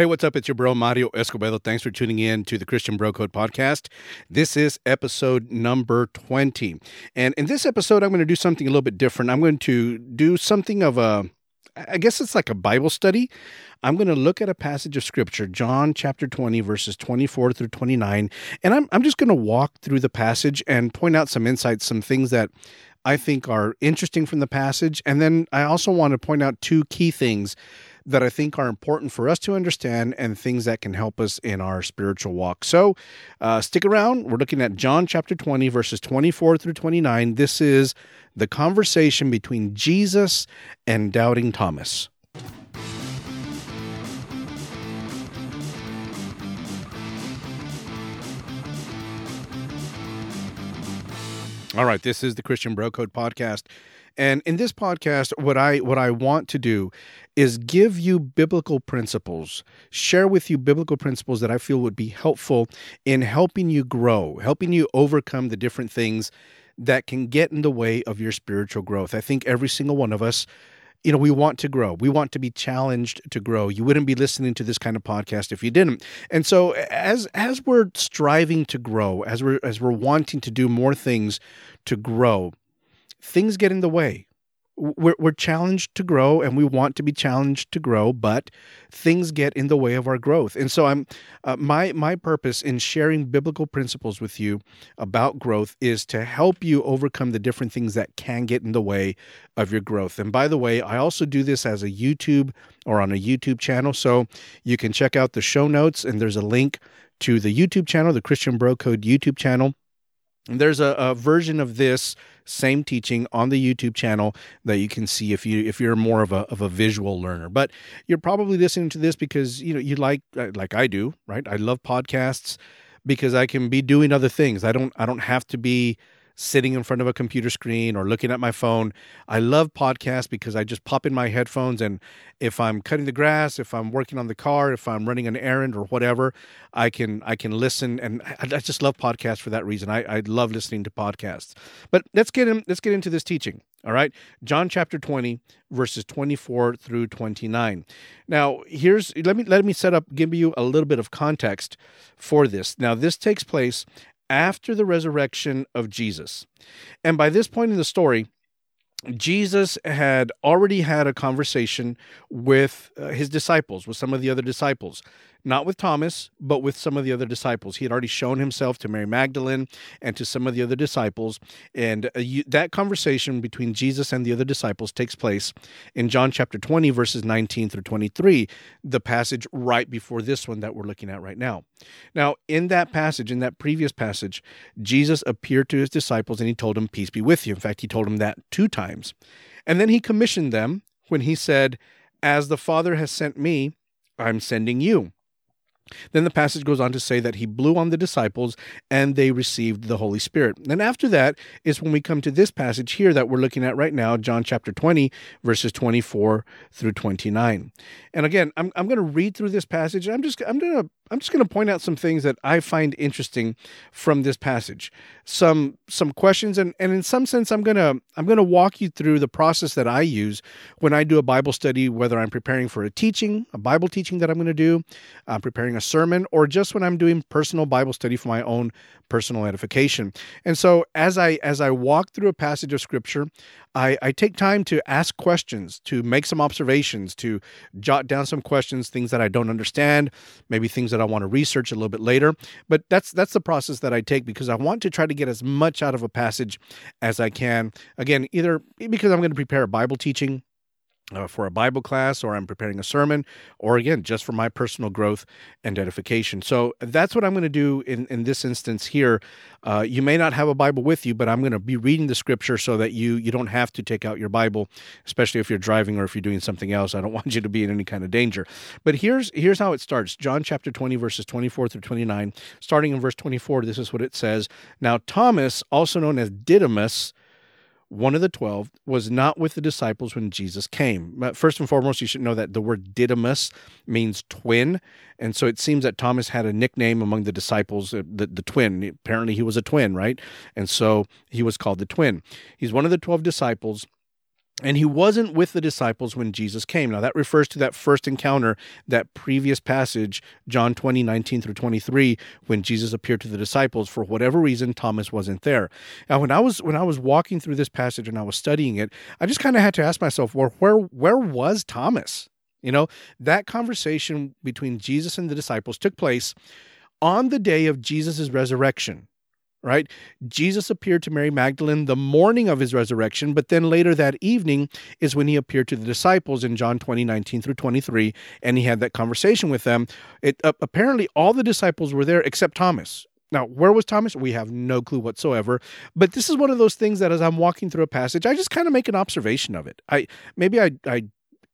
Hey, what's up? It's your bro, Mario Escobedo. Thanks for tuning in to the Christian Bro Code podcast. This is episode number 20. And in this episode, I'm going to do something a little bit different. I'm going to do something of a, I guess it's like a Bible study. I'm going to look at a passage of scripture, John chapter 20, verses 24 through 29. And I'm, I'm just going to walk through the passage and point out some insights, some things that I think are interesting from the passage. And then I also want to point out two key things that I think are important for us to understand and things that can help us in our spiritual walk. So uh, stick around. We're looking at John chapter 20, verses 24 through 29. This is the conversation between Jesus and doubting Thomas. All right, this is the Christian Bro Code podcast. And in this podcast, what I what I want to do is give you biblical principles, share with you biblical principles that I feel would be helpful in helping you grow, helping you overcome the different things that can get in the way of your spiritual growth. I think every single one of us you know we want to grow we want to be challenged to grow you wouldn't be listening to this kind of podcast if you didn't and so as as we're striving to grow as we're as we're wanting to do more things to grow things get in the way. We're, we're challenged to grow and we want to be challenged to grow, but things get in the way of our growth. And so I'm uh, my my purpose in sharing biblical principles with you about growth is to help you overcome the different things that can get in the way of your growth. And by the way, I also do this as a YouTube or on a YouTube channel, so you can check out the show notes and there's a link to the YouTube channel, the Christian Bro Code YouTube channel. There's a, a version of this same teaching on the YouTube channel that you can see if you if you're more of a of a visual learner. But you're probably listening to this because you know you like uh, like I do, right? I love podcasts because I can be doing other things. I don't I don't have to be sitting in front of a computer screen or looking at my phone. I love podcasts because I just pop in my headphones and if I'm cutting the grass, if I'm working on the car, if I'm running an errand or whatever, I can I can listen and I, I just love podcasts for that reason. I, I love listening to podcasts. But let's get in let's get into this teaching. All right. John chapter 20, verses 24 through 29. Now, here's let me let me set up, give you a little bit of context for this. Now, this takes place after the resurrection of Jesus. And by this point in the story, Jesus had already had a conversation with uh, his disciples, with some of the other disciples not with Thomas, but with some of the other disciples. He had already shown himself to Mary Magdalene and to some of the other disciples. And uh, you, that conversation between Jesus and the other disciples takes place in John chapter 20, verses 19 through 23, the passage right before this one that we're looking at right now. Now, in that passage, in that previous passage, Jesus appeared to his disciples and he told them, Peace be with you. In fact, he told them that two times. And then he commissioned them when he said, As the Father has sent me, I'm sending you. Then the passage goes on to say that he blew on the disciples and they received the Holy Spirit. And after that is when we come to this passage here that we're looking at right now, John chapter 20, verses 24 through 29. And again, I'm, I'm going to read through this passage. I'm just I'm going to I'm just going to point out some things that I find interesting from this passage. Some some questions and and in some sense I'm going to I'm going to walk you through the process that I use when I do a Bible study whether I'm preparing for a teaching, a Bible teaching that I'm going to do, I'm preparing a sermon or just when I'm doing personal Bible study for my own personal edification. And so as I as I walk through a passage of scripture, I, I take time to ask questions, to make some observations, to jot down some questions, things that I don't understand, maybe things that I want to research a little bit later. But that's that's the process that I take because I want to try to get as much out of a passage as I can. Again, either because I'm going to prepare a Bible teaching uh, for a Bible class, or I'm preparing a sermon, or again, just for my personal growth and edification. So that's what I'm going to do in, in this instance here. Uh, you may not have a Bible with you, but I'm going to be reading the scripture so that you you don't have to take out your Bible, especially if you're driving or if you're doing something else. I don't want you to be in any kind of danger. But here's here's how it starts. John chapter 20 verses 24 through 29. Starting in verse 24, this is what it says. Now Thomas, also known as Didymus, one of the 12, was not with the disciples when Jesus came. First and foremost, you should know that the word Didymus means twin. And so it seems that Thomas had a nickname among the disciples, uh, the, the twin. Apparently, he was a twin, right? And so he was called the twin. He's one of the 12 disciples. And he wasn't with the disciples when Jesus came. Now, that refers to that first encounter, that previous passage, John 20, 19 through 23, when Jesus appeared to the disciples. For whatever reason, Thomas wasn't there. Now, when I was when I was walking through this passage and I was studying it, I just kind of had to ask myself, well, where where was Thomas? You know, that conversation between Jesus and the disciples took place on the day of Jesus' resurrection right? Jesus appeared to Mary Magdalene the morning of his resurrection, but then later that evening is when he appeared to the disciples in John 20, 19 through 23, and he had that conversation with them. It, uh, apparently, all the disciples were there except Thomas. Now, where was Thomas? We have no clue whatsoever. But this is one of those things that as I'm walking through a passage, I just kind of make an observation of it. I maybe I, I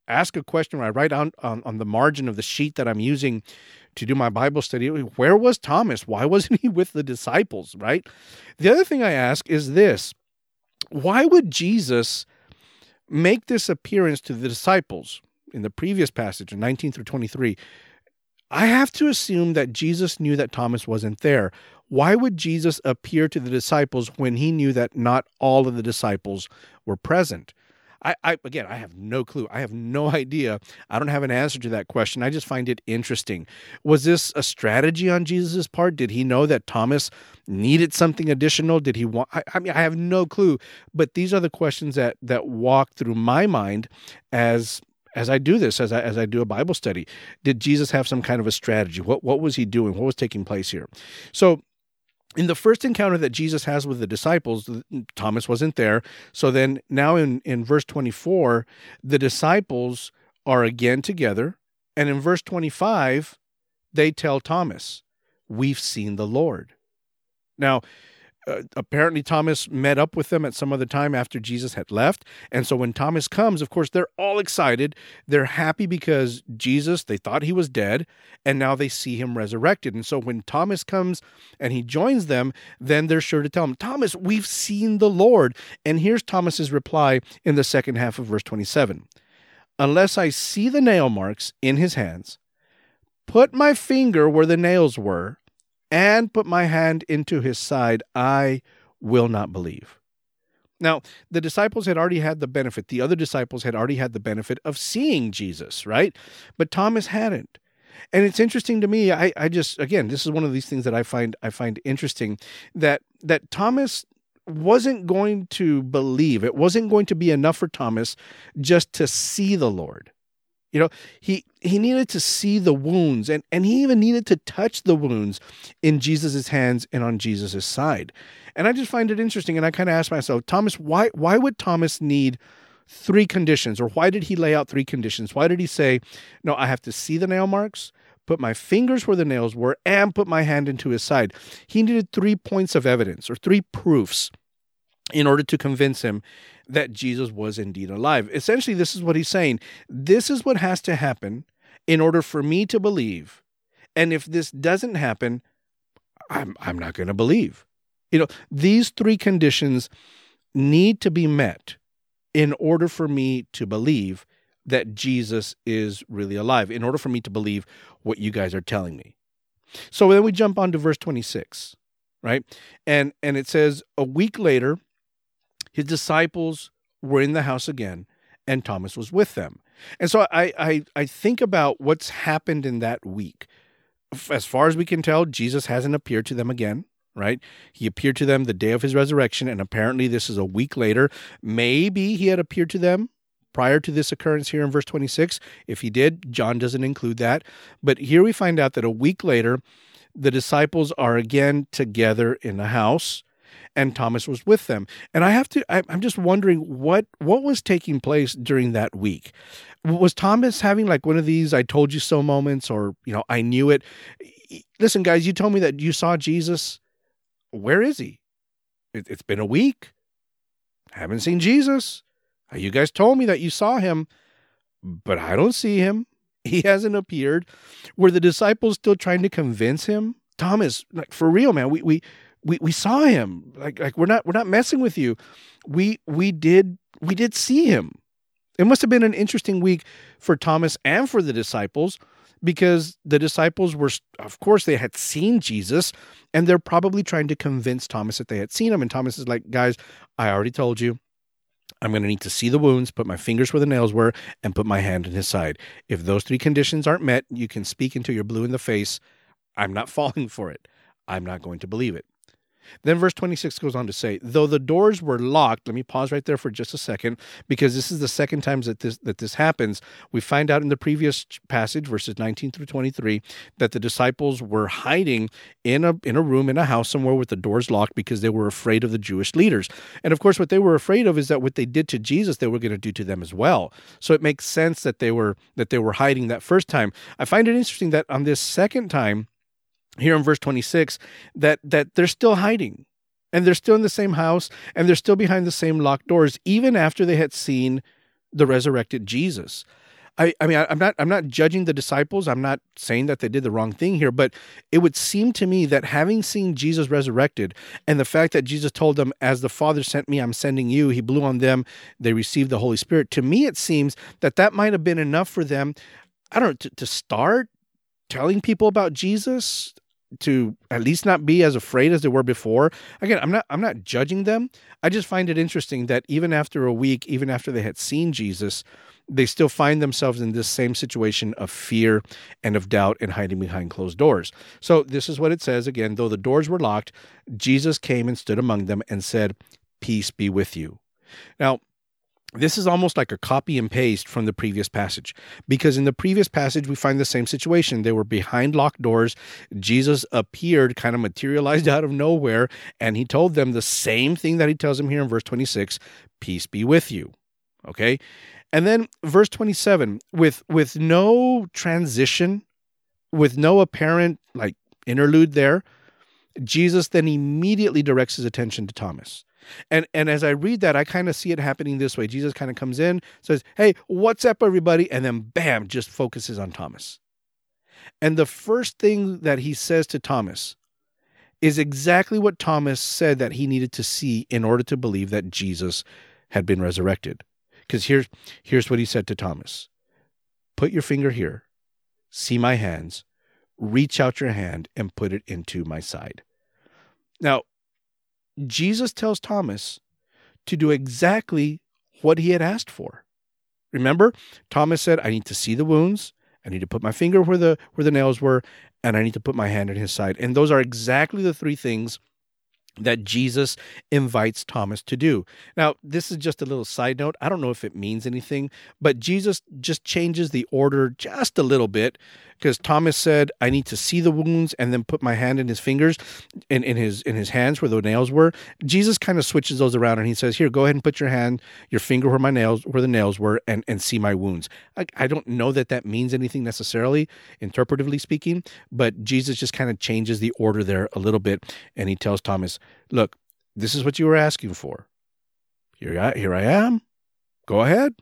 ask a question or I write on, on, on the margin of the sheet that I'm using to do my Bible study. Where was Thomas? Why wasn't he with the disciples, right? The other thing I ask is this why would Jesus make this appearance to the disciples in the previous passage in 19 through 23? I have to assume that Jesus knew that Thomas wasn't there. Why would Jesus appear to the disciples when he knew that not all of the disciples were present? I, I again, I have no clue. I have no idea. I don't have an answer to that question. I just find it interesting. Was this a strategy on Jesus' part? Did he know that Thomas needed something additional? Did he want? I, I mean, I have no clue. But these are the questions that that walk through my mind as as I do this, as I as I do a Bible study. Did Jesus have some kind of a strategy? What what was he doing? What was taking place here? So in the first encounter that Jesus has with the disciples, Thomas wasn't there. So then now in, in verse 24, the disciples are again together. And in verse 25, they tell Thomas, We've seen the Lord. Now, uh, apparently Thomas met up with them at some other time after Jesus had left. And so when Thomas comes, of course, they're all excited. They're happy because Jesus, they thought he was dead, and now they see him resurrected. And so when Thomas comes and he joins them, then they're sure to tell him, Thomas, we've seen the Lord. And here's Thomas's reply in the second half of verse 27 Unless I see the nail marks in his hands, put my finger where the nails were, and put my hand into his side, I will not believe. Now, the disciples had already had the benefit, the other disciples had already had the benefit of seeing Jesus, right? But Thomas hadn't. And it's interesting to me, I, I just again, this is one of these things that I find I find interesting that that Thomas wasn't going to believe. It wasn't going to be enough for Thomas just to see the Lord. You know, he he needed to see the wounds and, and he even needed to touch the wounds in Jesus' hands and on Jesus' side. And I just find it interesting. And I kind of ask myself, Thomas, why why would Thomas need three conditions? Or why did he lay out three conditions? Why did he say, No, I have to see the nail marks, put my fingers where the nails were, and put my hand into his side? He needed three points of evidence or three proofs in order to convince him that Jesus was indeed alive. Essentially, this is what he's saying. This is what has to happen in order for me to believe. And if this doesn't happen, I'm, I'm not going to believe. You know, these three conditions need to be met in order for me to believe that Jesus is really alive, in order for me to believe what you guys are telling me. So then we jump on to verse 26, right? And and it says a week later his disciples were in the house again, and Thomas was with them. And so I, I, I think about what's happened in that week. As far as we can tell, Jesus hasn't appeared to them again, right? He appeared to them the day of his resurrection, and apparently this is a week later. Maybe he had appeared to them prior to this occurrence here in verse 26. If he did, John doesn't include that. But here we find out that a week later, the disciples are again together in the house and Thomas was with them. And I have to, I, am just wondering what what was taking place during that week. Was Thomas having like one of these "I told you so" moments, or you know, I knew it? Listen, guys, you told me that you saw Jesus. Where is he? It, it's been a week. I haven't seen Jesus. Uh, you guys told me that you saw him, but I don't see him. He hasn't appeared. Were the disciples still trying to convince him? Thomas, like for real, man, we we we we saw him. Like like we're not we're not messing with you. We we did we did see him. It must have been an interesting week for Thomas and for the disciples because the disciples were of course they had seen Jesus and they're probably trying to convince Thomas that they had seen him and Thomas is like, "Guys, I already told you. I'm going to need to see the wounds, put my fingers where the nails were, and put my hand in his side. If those three conditions aren't met, you can speak until you're blue in the face. I'm not falling for it. I'm not going to believe it. Then verse 26 goes on to say, though the doors were locked, let me pause right there for just a second, because this is the second time that this that this happens. We find out in the previous passage, verses 19 through 23, that the disciples were hiding in a in a room in a house somewhere with the doors locked because they were afraid of the Jewish leaders. And of course, what they were afraid of is that what they did to Jesus, they were going to do to them as well. So it makes sense that they were that they were hiding that first time. I find it interesting that on this second time, here in verse 26 that that they're still hiding and they're still in the same house and they're still behind the same locked doors even after they had seen the resurrected Jesus. I, I mean I, I'm not I'm not judging the disciples. I'm not saying that they did the wrong thing here, but it would seem to me that having seen Jesus resurrected and the fact that Jesus told them, As the Father sent me, I'm sending you, he blew on them, they received the Holy Spirit. To me, it seems that that might have been enough for them, I don't know, to, to start telling people about Jesus to at least not be as afraid as they were before. Again, I'm not I'm not judging them. I just find it interesting that even after a week, even after they had seen Jesus, they still find themselves in this same situation of fear and of doubt and hiding behind closed doors. So this is what it says again, though the doors were locked, Jesus came and stood among them and said, "Peace be with you." Now, this is almost like a copy and paste from the previous passage because in the previous passage we find the same situation. They were behind locked doors. Jesus appeared kind of materialized out of nowhere and he told them the same thing that he tells them here in verse 26 peace be with you. Okay? And then verse 27 with with no transition with no apparent like interlude there jesus then immediately directs his attention to thomas and and as I read that, I kind of see it happening this way. Jesus kind of comes in, says, "Hey, what's up, everybody?" And then bam, just focuses on Thomas. And the first thing that he says to Thomas is exactly what Thomas said that he needed to see in order to believe that Jesus had been resurrected. Because here's here's what he said to Thomas. Put your finger here, see my hands, reach out your hand and put it into my side. Now, Jesus tells Thomas to do exactly what he had asked for. Remember, Thomas said, I need to see the wounds, I need to put my finger where the where the nails were, and I need to put my hand in his side. And those are exactly the three things that Jesus invites Thomas to do. Now, this is just a little side note. I don't know if it means anything, but Jesus just changes the order just a little bit because Thomas said, I need to see the wounds and then put my hand in his fingers in, in his in his hands where the nails were. Jesus kind of switches those around and he says, Here, go ahead and put your hand, your finger where my nails where the nails were and, and see my wounds. I, I don't know that that means anything necessarily, interpretively speaking, but Jesus just kind of changes the order there a little bit and he tells Thomas, Look, this is what you were asking for. Here I, here I am. Go ahead.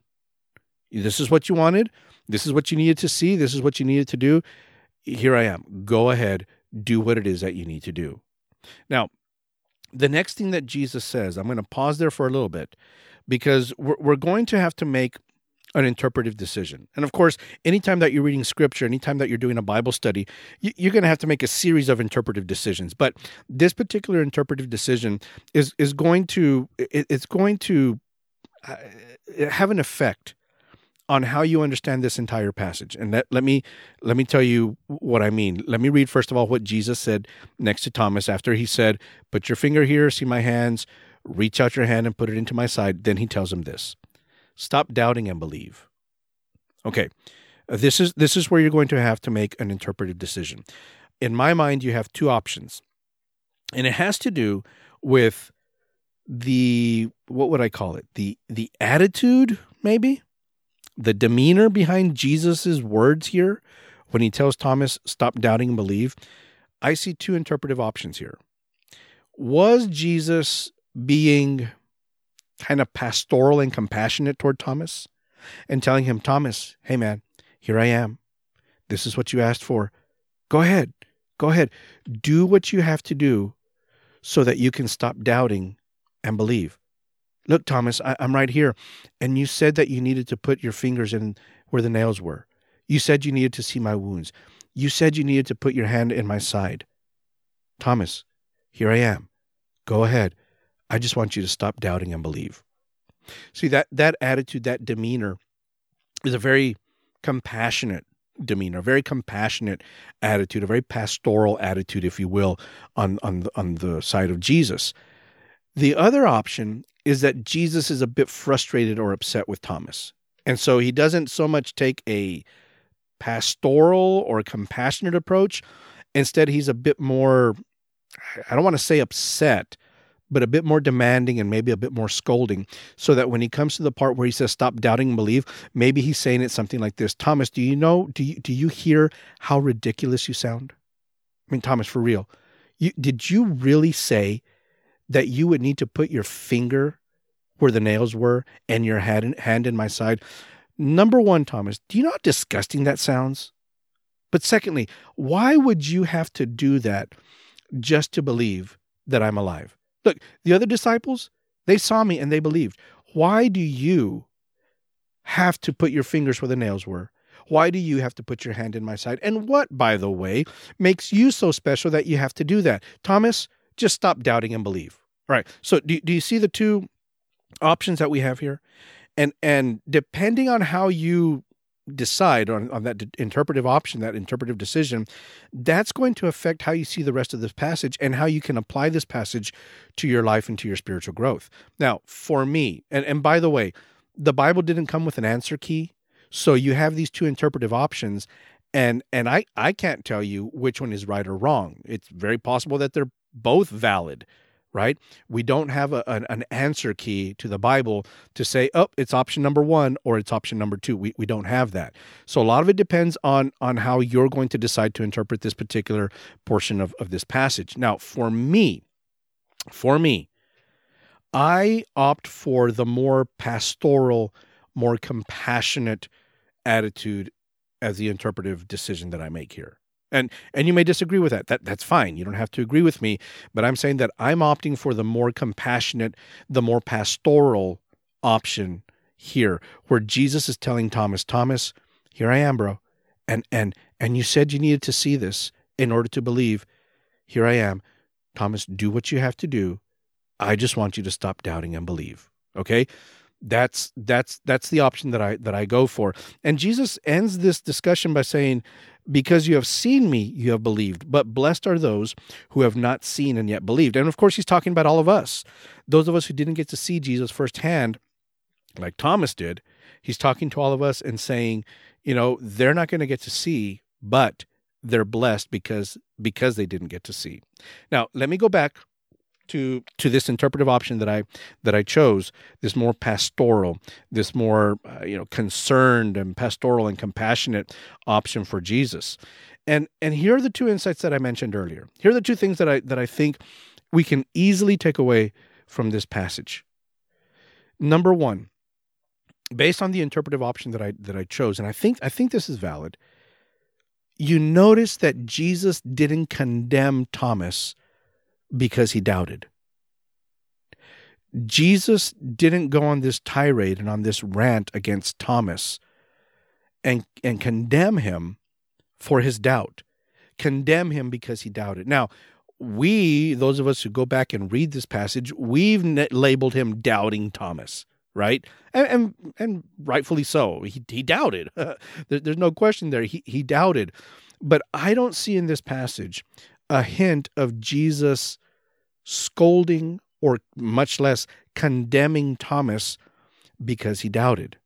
This is what you wanted. This is what you needed to see. This is what you needed to do. Here I am. Go ahead. Do what it is that you need to do. Now, the next thing that Jesus says, I'm going to pause there for a little bit because we're, going to have to make an interpretive decision. And of course, anytime that you're reading scripture, anytime that you're doing a Bible study, you're going to have to make a series of interpretive decisions. But this particular interpretive decision is is going to it's going to uh, have an effect on how you understand this entire passage. And let, let me let me tell you what I mean. Let me read first of all what Jesus said next to Thomas after he said, "Put your finger here, see my hands, reach out your hand and put it into my side." Then he tells him this. Stop doubting and believe. Okay. Uh, this is this is where you're going to have to make an interpretive decision. In my mind, you have two options. And it has to do with the what would I call it? The the attitude maybe the demeanor behind Jesus's words here when he tells Thomas, stop doubting and believe, I see two interpretive options here. Was Jesus being kind of pastoral and compassionate toward Thomas and telling him, Thomas, hey man, here I am. This is what you asked for. Go ahead. Go ahead. Do what you have to do so that you can stop doubting and believe. Look, Thomas, I, am right here. And you said that you needed to put your fingers in where the nails were. You said you needed to see my wounds. You said you needed to put your hand in my side. Thomas, here I am. Go ahead. I just want you to stop doubting and believe. See that that attitude, that demeanor is a very compassionate demeanor, a very compassionate attitude, a very pastoral attitude, if you will, on on on the side of Jesus. The other option is that Jesus is a bit frustrated or upset with Thomas. And so he doesn't so much take a pastoral or compassionate approach. Instead, he's a bit more, I don't want to say upset, but a bit more demanding and maybe a bit more scolding. So that when he comes to the part where he says, Stop doubting and believe, maybe he's saying it something like this Thomas, do you know, do you, do you hear how ridiculous you sound? I mean, Thomas, for real, you, did you really say that you would need to put your finger where the nails were and your hand, hand in my side? Number one, Thomas, do you know how disgusting that sounds? But secondly, why would you have to do that just to believe that I'm alive? Look, the other disciples, they saw me and they believed. Why do you have to put your fingers where the nails were? Why do you have to put your hand in my side? And what, by the way, makes you so special that you have to do that? Thomas, just stop doubting and believe. Right. So do, do you see the two options that we have here? and and depending on how you decide on, on that interpretive option, that interpretive decision, that's going to affect how you see the rest of this passage and how you can apply this passage to your life and to your spiritual growth. Now, for me, and, and by the way, the Bible didn't come with an answer key. So you have these two interpretive options, and and I, I can't tell you which one is right or wrong. It's very possible that they're both valid right? We don't have a, an, an, answer key to the Bible to say, oh, it's option number one or it's option number two. We, we don't have that. So a lot of it depends on, on how you're going to decide to interpret this particular portion of, of this passage. Now, for me, for me, I opt for the more pastoral, more compassionate attitude as the interpretive decision that I make here. And and you may disagree with that. That that's fine. You don't have to agree with me, but I'm saying that I'm opting for the more compassionate, the more pastoral option here where Jesus is telling Thomas, Thomas, here I am, bro. And and and you said you needed to see this in order to believe. Here I am. Thomas, do what you have to do. I just want you to stop doubting and believe. Okay? That's that's that's the option that I that I go for. And Jesus ends this discussion by saying, because you have seen me, you have believed. But blessed are those who have not seen and yet believed. And of course, he's talking about all of us. Those of us who didn't get to see Jesus firsthand, like Thomas did, he's talking to all of us and saying, you know, they're not going to get to see, but they're blessed because because they didn't get to see. Now, let me go back to to this interpretive option that I that I chose, this more pastoral, this more uh, you know concerned and pastoral and compassionate option for Jesus. And and here are the two insights that I mentioned earlier. Here are the two things that I that I think we can easily take away from this passage. Number 1, based on the interpretive option that I that I chose and I think I think this is valid. You notice that Jesus didn't condemn Thomas because he doubted. Jesus didn't go on this tirade and on this rant against Thomas and, and condemn him for his doubt, condemn him because he doubted. Now, we, those of us who go back and read this passage, we've labeled him doubting Thomas, right? And and, and rightfully so. He, he doubted. there, there's no question there. He, he doubted. But I don't see in this passage a hint of Jesus scolding or much less condemning Thomas because he doubted.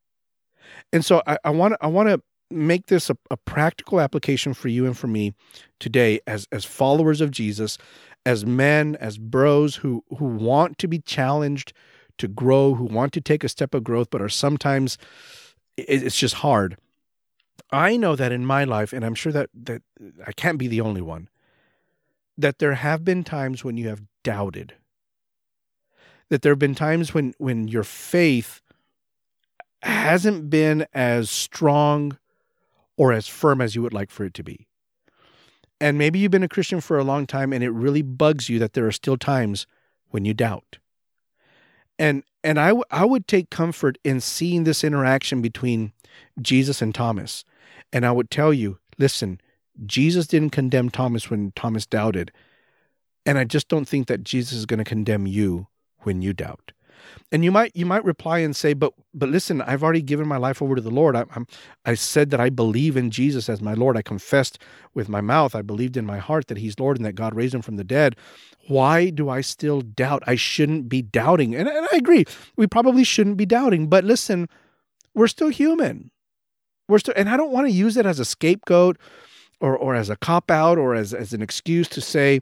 And so I want to I want to make this a, a, practical application for you and for me today as as followers of Jesus, as men, as bros who who want to be challenged to grow, who want to take a step of growth, but are sometimes it's just hard. I know that in my life, and I'm sure that that I can't be the only one that there have been times when you have doubted. That there have been times when when your faith hasn't been as strong or as firm as you would like for it to be. And maybe you've been a Christian for a long time and it really bugs you that there are still times when you doubt. And and I, w- I would take comfort in seeing this interaction between Jesus and Thomas. And I would tell you, listen, Jesus didn't condemn Thomas when Thomas doubted. And I just don't think that Jesus is going to condemn you when you doubt. And you might you might reply and say, "But but listen, I've already given my life over to the Lord. I, I'm I said that I believe in Jesus as my Lord. I confessed with my mouth. I believed in my heart that He's Lord and that God raised Him from the dead. Why do I still doubt? I shouldn't be doubting. And, and I agree, we probably shouldn't be doubting. But listen, we're still human. We're still, and I don't want to use it as a scapegoat or or as a cop out or as as an excuse to say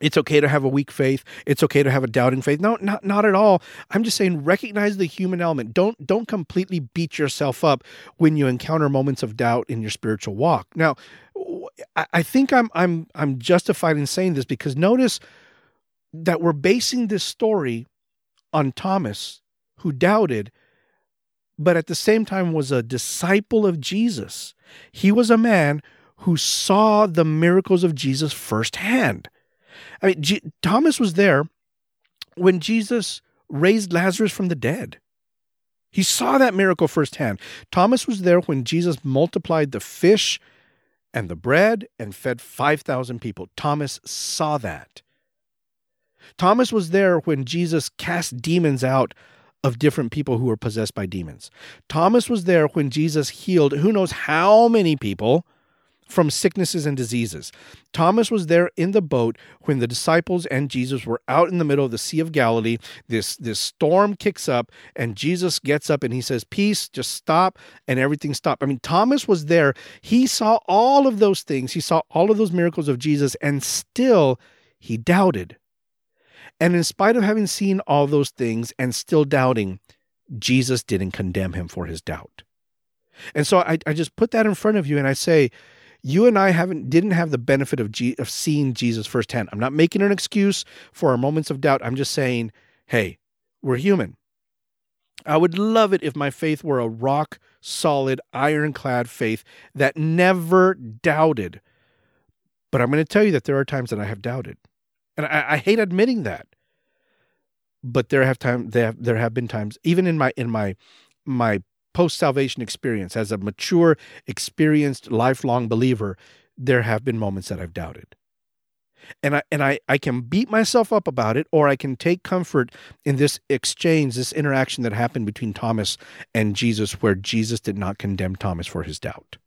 it's okay to have a weak faith. It's okay to have a doubting faith. No, not not at all. I'm just saying recognize the human element. Don't don't completely beat yourself up when you encounter moments of doubt in your spiritual walk. Now, I think I'm I'm I'm justified in saying this because notice that we're basing this story on Thomas who doubted but at the same time was a disciple of Jesus. He was a man who saw the miracles of Jesus firsthand. I mean, G- Thomas was there when Jesus raised Lazarus from the dead. He saw that miracle firsthand. Thomas was there when Jesus multiplied the fish and the bread and fed 5,000 people. Thomas saw that. Thomas was there when Jesus cast demons out of different people who were possessed by demons. Thomas was there when Jesus healed who knows how many people from sicknesses and diseases. Thomas was there in the boat when the disciples and Jesus were out in the middle of the Sea of Galilee. This, this storm kicks up, and Jesus gets up and he says, Peace, just stop, and everything stopped. I mean, Thomas was there. He saw all of those things, he saw all of those miracles of Jesus, and still he doubted. And in spite of having seen all those things and still doubting, Jesus didn't condemn him for his doubt. And so I, I just put that in front of you and I say, you and I haven't didn't have the benefit of G, of seeing Jesus firsthand. I'm not making an excuse for our moments of doubt. I'm just saying, hey, we're human. I would love it if my faith were a rock solid, ironclad faith that never doubted. But I'm going to tell you that there are times that I have doubted, and I, I hate admitting that. But there have time there have, there have been times, even in my in my my post salvation experience, as a mature, experienced, lifelong believer, there have been moments that I've doubted. And I and I, I can beat myself up about it, or I can take comfort in this exchange, this interaction that happened between Thomas and Jesus, where Jesus did not condemn Thomas for his doubt.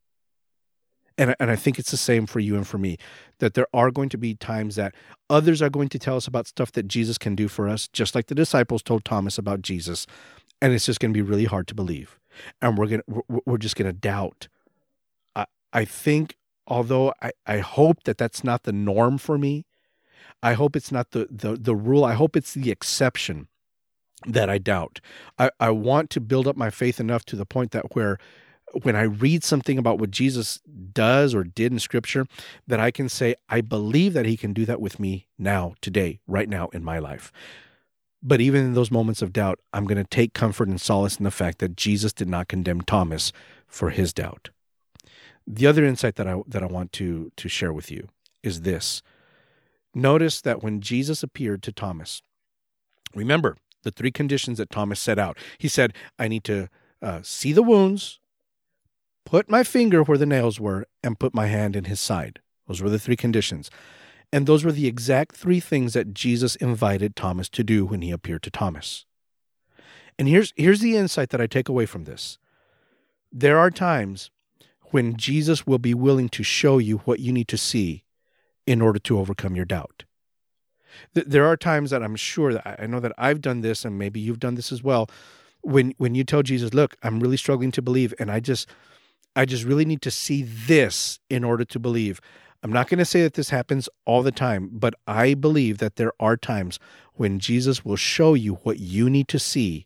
And, and I think it's the same for you and for me that there are going to be times that others are going to tell us about stuff that Jesus can do for us, just like the disciples told Thomas about Jesus. And it's just going to be really hard to believe and we're gonna we're just gonna doubt. I I think although I I hope that that's not the norm for me, I hope it's not the the the rule. I hope it's the exception that I doubt. I I want to build up my faith enough to the point that where when I read something about what Jesus does or did in scripture, that I can say, I believe that he can do that with me now, today, right now in my life. But even in those moments of doubt, I'm going to take comfort and solace in the fact that Jesus did not condemn Thomas for his doubt. The other insight that I that I want to to share with you is this. Notice that when Jesus appeared to Thomas, remember the three conditions that Thomas set out. He said, "I need to uh, see the wounds, put my finger where the nails were, and put my hand in his side." Those were the three conditions. And those were the exact three things that Jesus invited Thomas to do when he appeared to Thomas. And here's, here's the insight that I take away from this there are times when Jesus will be willing to show you what you need to see in order to overcome your doubt. There are times that I'm sure that I know that I've done this, and maybe you've done this as well. When when you tell Jesus, "Look, I'm really struggling to believe, and I just, I just really need to see this in order to believe." I'm not going to say that this happens all the time, but I believe that there are times when Jesus will show you what you need to see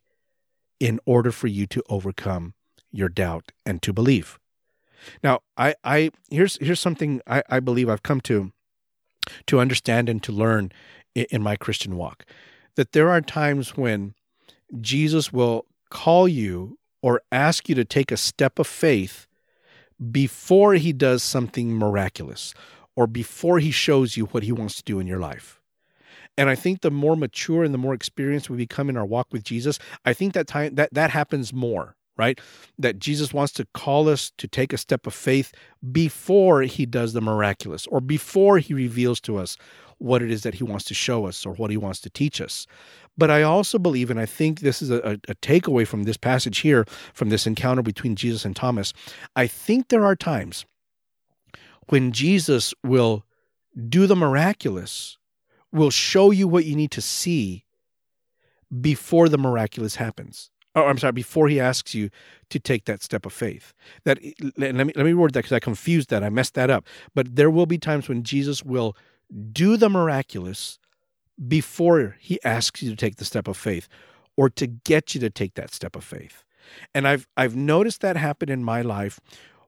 in order for you to overcome your doubt and to believe. Now, I, I here's here's something I, I believe I've come to to understand and to learn in, in my Christian walk. That there are times when Jesus will call you or ask you to take a step of faith before he does something miraculous or before he shows you what he wants to do in your life. And I think the more mature and the more experienced we become in our walk with Jesus, I think that time that that happens more, right? That Jesus wants to call us to take a step of faith before he does the miraculous or before he reveals to us what it is that he wants to show us or what he wants to teach us. But I also believe, and I think this is a, a, takeaway from this passage here, from this encounter between Jesus and Thomas, I think there are times when Jesus will do the miraculous, will show you what you need to see before the miraculous happens. Oh, I'm sorry, before he asks you to take that step of faith. That let me let me word that because I confused that. I messed that up. But there will be times when Jesus will do the miraculous before he asks you to take the step of faith or to get you to take that step of faith. And I've I've noticed that happen in my life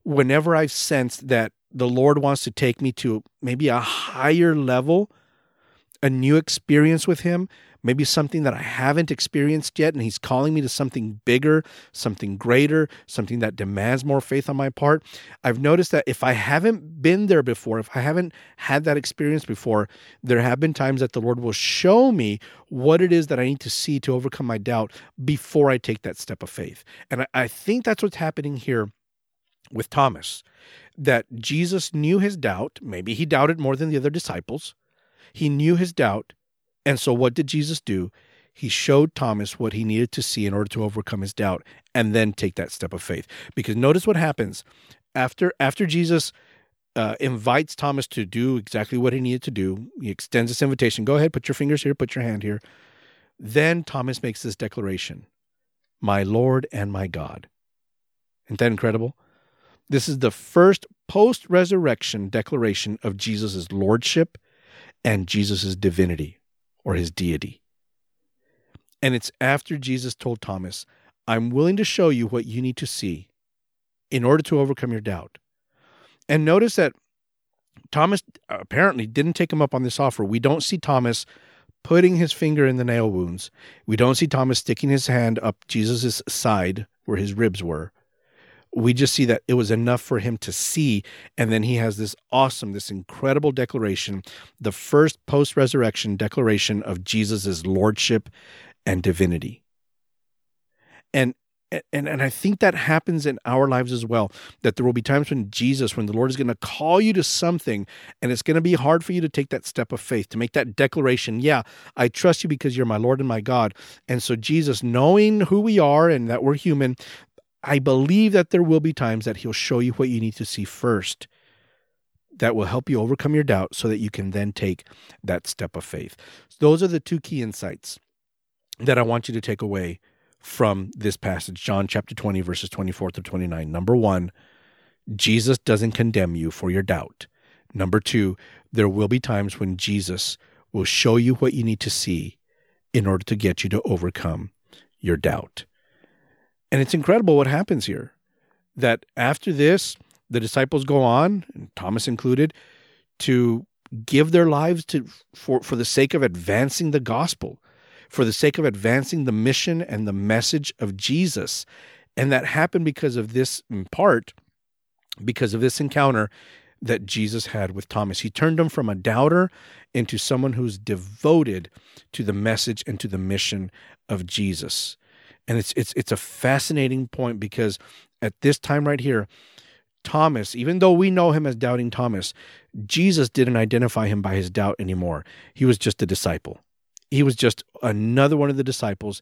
whenever I've sensed that the Lord wants to take me to maybe a higher level, a new experience with him, maybe something that I haven't experienced yet, and He's calling me to something bigger, something greater, something that demands more faith on my part. I've noticed that if I haven't been there before, if I haven't had that experience before, there have been times that the Lord will show me what it is that I need to see to overcome my doubt before I take that step of faith. And I, think that's what's happening here with Thomas. That Jesus knew his doubt. Maybe he doubted more than the other disciples. He knew his doubt and so, what did Jesus do? He showed Thomas what he needed to see in order to overcome his doubt and then take that step of faith. Because notice what happens after after Jesus uh, invites Thomas to do exactly what he needed to do. He extends this invitation. Go ahead, put your fingers here, put your hand here. Then Thomas makes this declaration My Lord and my God. Isn't that incredible? This is the first post resurrection declaration of Jesus' lordship and Jesus' divinity or his deity. And it's after Jesus told Thomas, I'm willing to show you what you need to see in order to overcome your doubt. And notice that Thomas uh, apparently didn't take him up on this offer. We don't see Thomas putting his finger in the nail wounds. We don't see Thomas sticking his hand up Jesus' side where his ribs were we just see that it was enough for him to see. And then he has this awesome, this incredible declaration, the first post resurrection declaration of Jesus' lordship and divinity. And and and I think that happens in our lives as well. That there will be times when Jesus, when the Lord is going to call you to something, and it's going to be hard for you to take that step of faith, to make that declaration. Yeah, I trust you because you're my Lord and my God. And so Jesus, knowing who we are and that we're human, I believe that there will be times that He'll show you what you need to see first that will help you overcome your doubt so that you can then take that step of faith. Those are the two key insights that I want you to take away from this passage, John chapter 20, verses 24 to 29. Number one, Jesus doesn't condemn you for your doubt. Number two, there will be times when Jesus will show you what you need to see in order to get you to overcome your doubt. And it's incredible what happens here that after this, the disciples go on, and Thomas included, to give their lives to for, for the sake of advancing the gospel, for the sake of advancing the mission and the message of Jesus. And that happened because of this, in part, because of this encounter that Jesus had with Thomas. He turned him from a doubter into someone who's devoted to the message and to the mission of Jesus. And it's it's it's a fascinating point because at this time right here, Thomas, even though we know him as doubting Thomas, Jesus didn't identify him by his doubt anymore. He was just a disciple. He was just another one of the disciples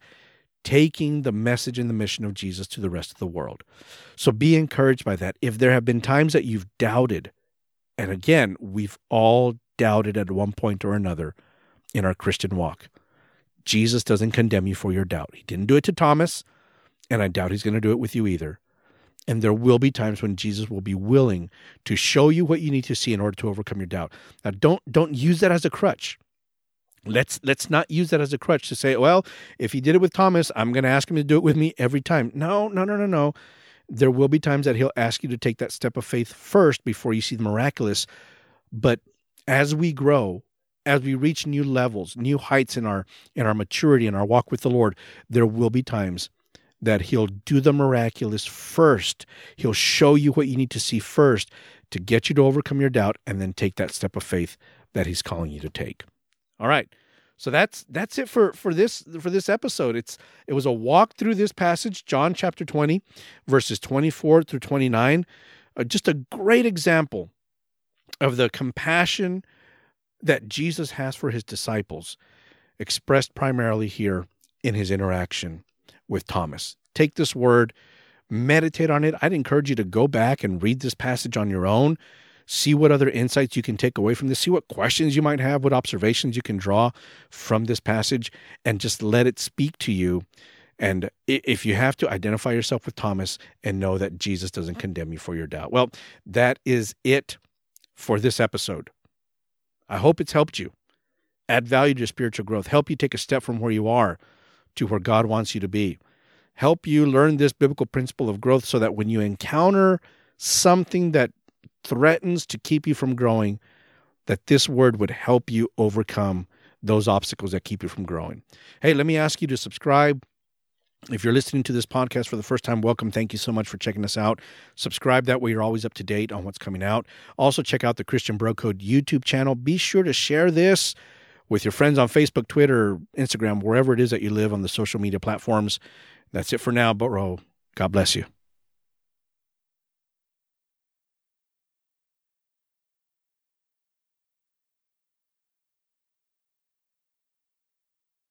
taking the message and the mission of Jesus to the rest of the world. So be encouraged by that. If there have been times that you've doubted, and again, we've all doubted at one point or another in our Christian walk. Jesus doesn't condemn you for your doubt. He didn't do it to Thomas, and I doubt he's going to do it with you either. And there will be times when Jesus will be willing to show you what you need to see in order to overcome your doubt. Now don't don't use that as a crutch. Let's let's not use that as a crutch to say, well, if he did it with Thomas, I'm going to ask him to do it with me every time. No, no, no, no, no. There will be times that he'll ask you to take that step of faith first before you see the miraculous. But as we grow, as we reach new levels, new heights in our in our maturity in our walk with the Lord, there will be times that he'll do the miraculous first. He'll show you what you need to see first to get you to overcome your doubt and then take that step of faith that he's calling you to take. All right. So that's that's it for for this for this episode. It's it was a walk through this passage, John chapter 20, verses 24 through 29. Uh, just a great example of the compassion that Jesus has for his disciples, expressed primarily here in his interaction with Thomas. Take this word, meditate on it. I'd encourage you to go back and read this passage on your own see what other insights you can take away from this, see what questions you might have, what observations you can draw from this passage, and just let it speak to you. And if you have to, identify yourself with Thomas and know that Jesus doesn't condemn you for your doubt. Well, that is it for this episode. I hope it's helped you, add value to your spiritual growth, help you take a step from where you are to where God wants you to be, help you learn this biblical principle of growth so that when you encounter something that threatens to keep you from growing, that this word would help you overcome those obstacles that keep you from growing. Hey, let me ask you to subscribe. If you're listening to this podcast for the first time, welcome. Thank you so much for checking us out. Subscribe that way you're always up to date on what's coming out. Also, check out the Christian Bro Code YouTube channel. Be sure to share this with your friends on Facebook, Twitter, Instagram, wherever it is that you live on the social media platforms. That's it for now, but bro. God bless you.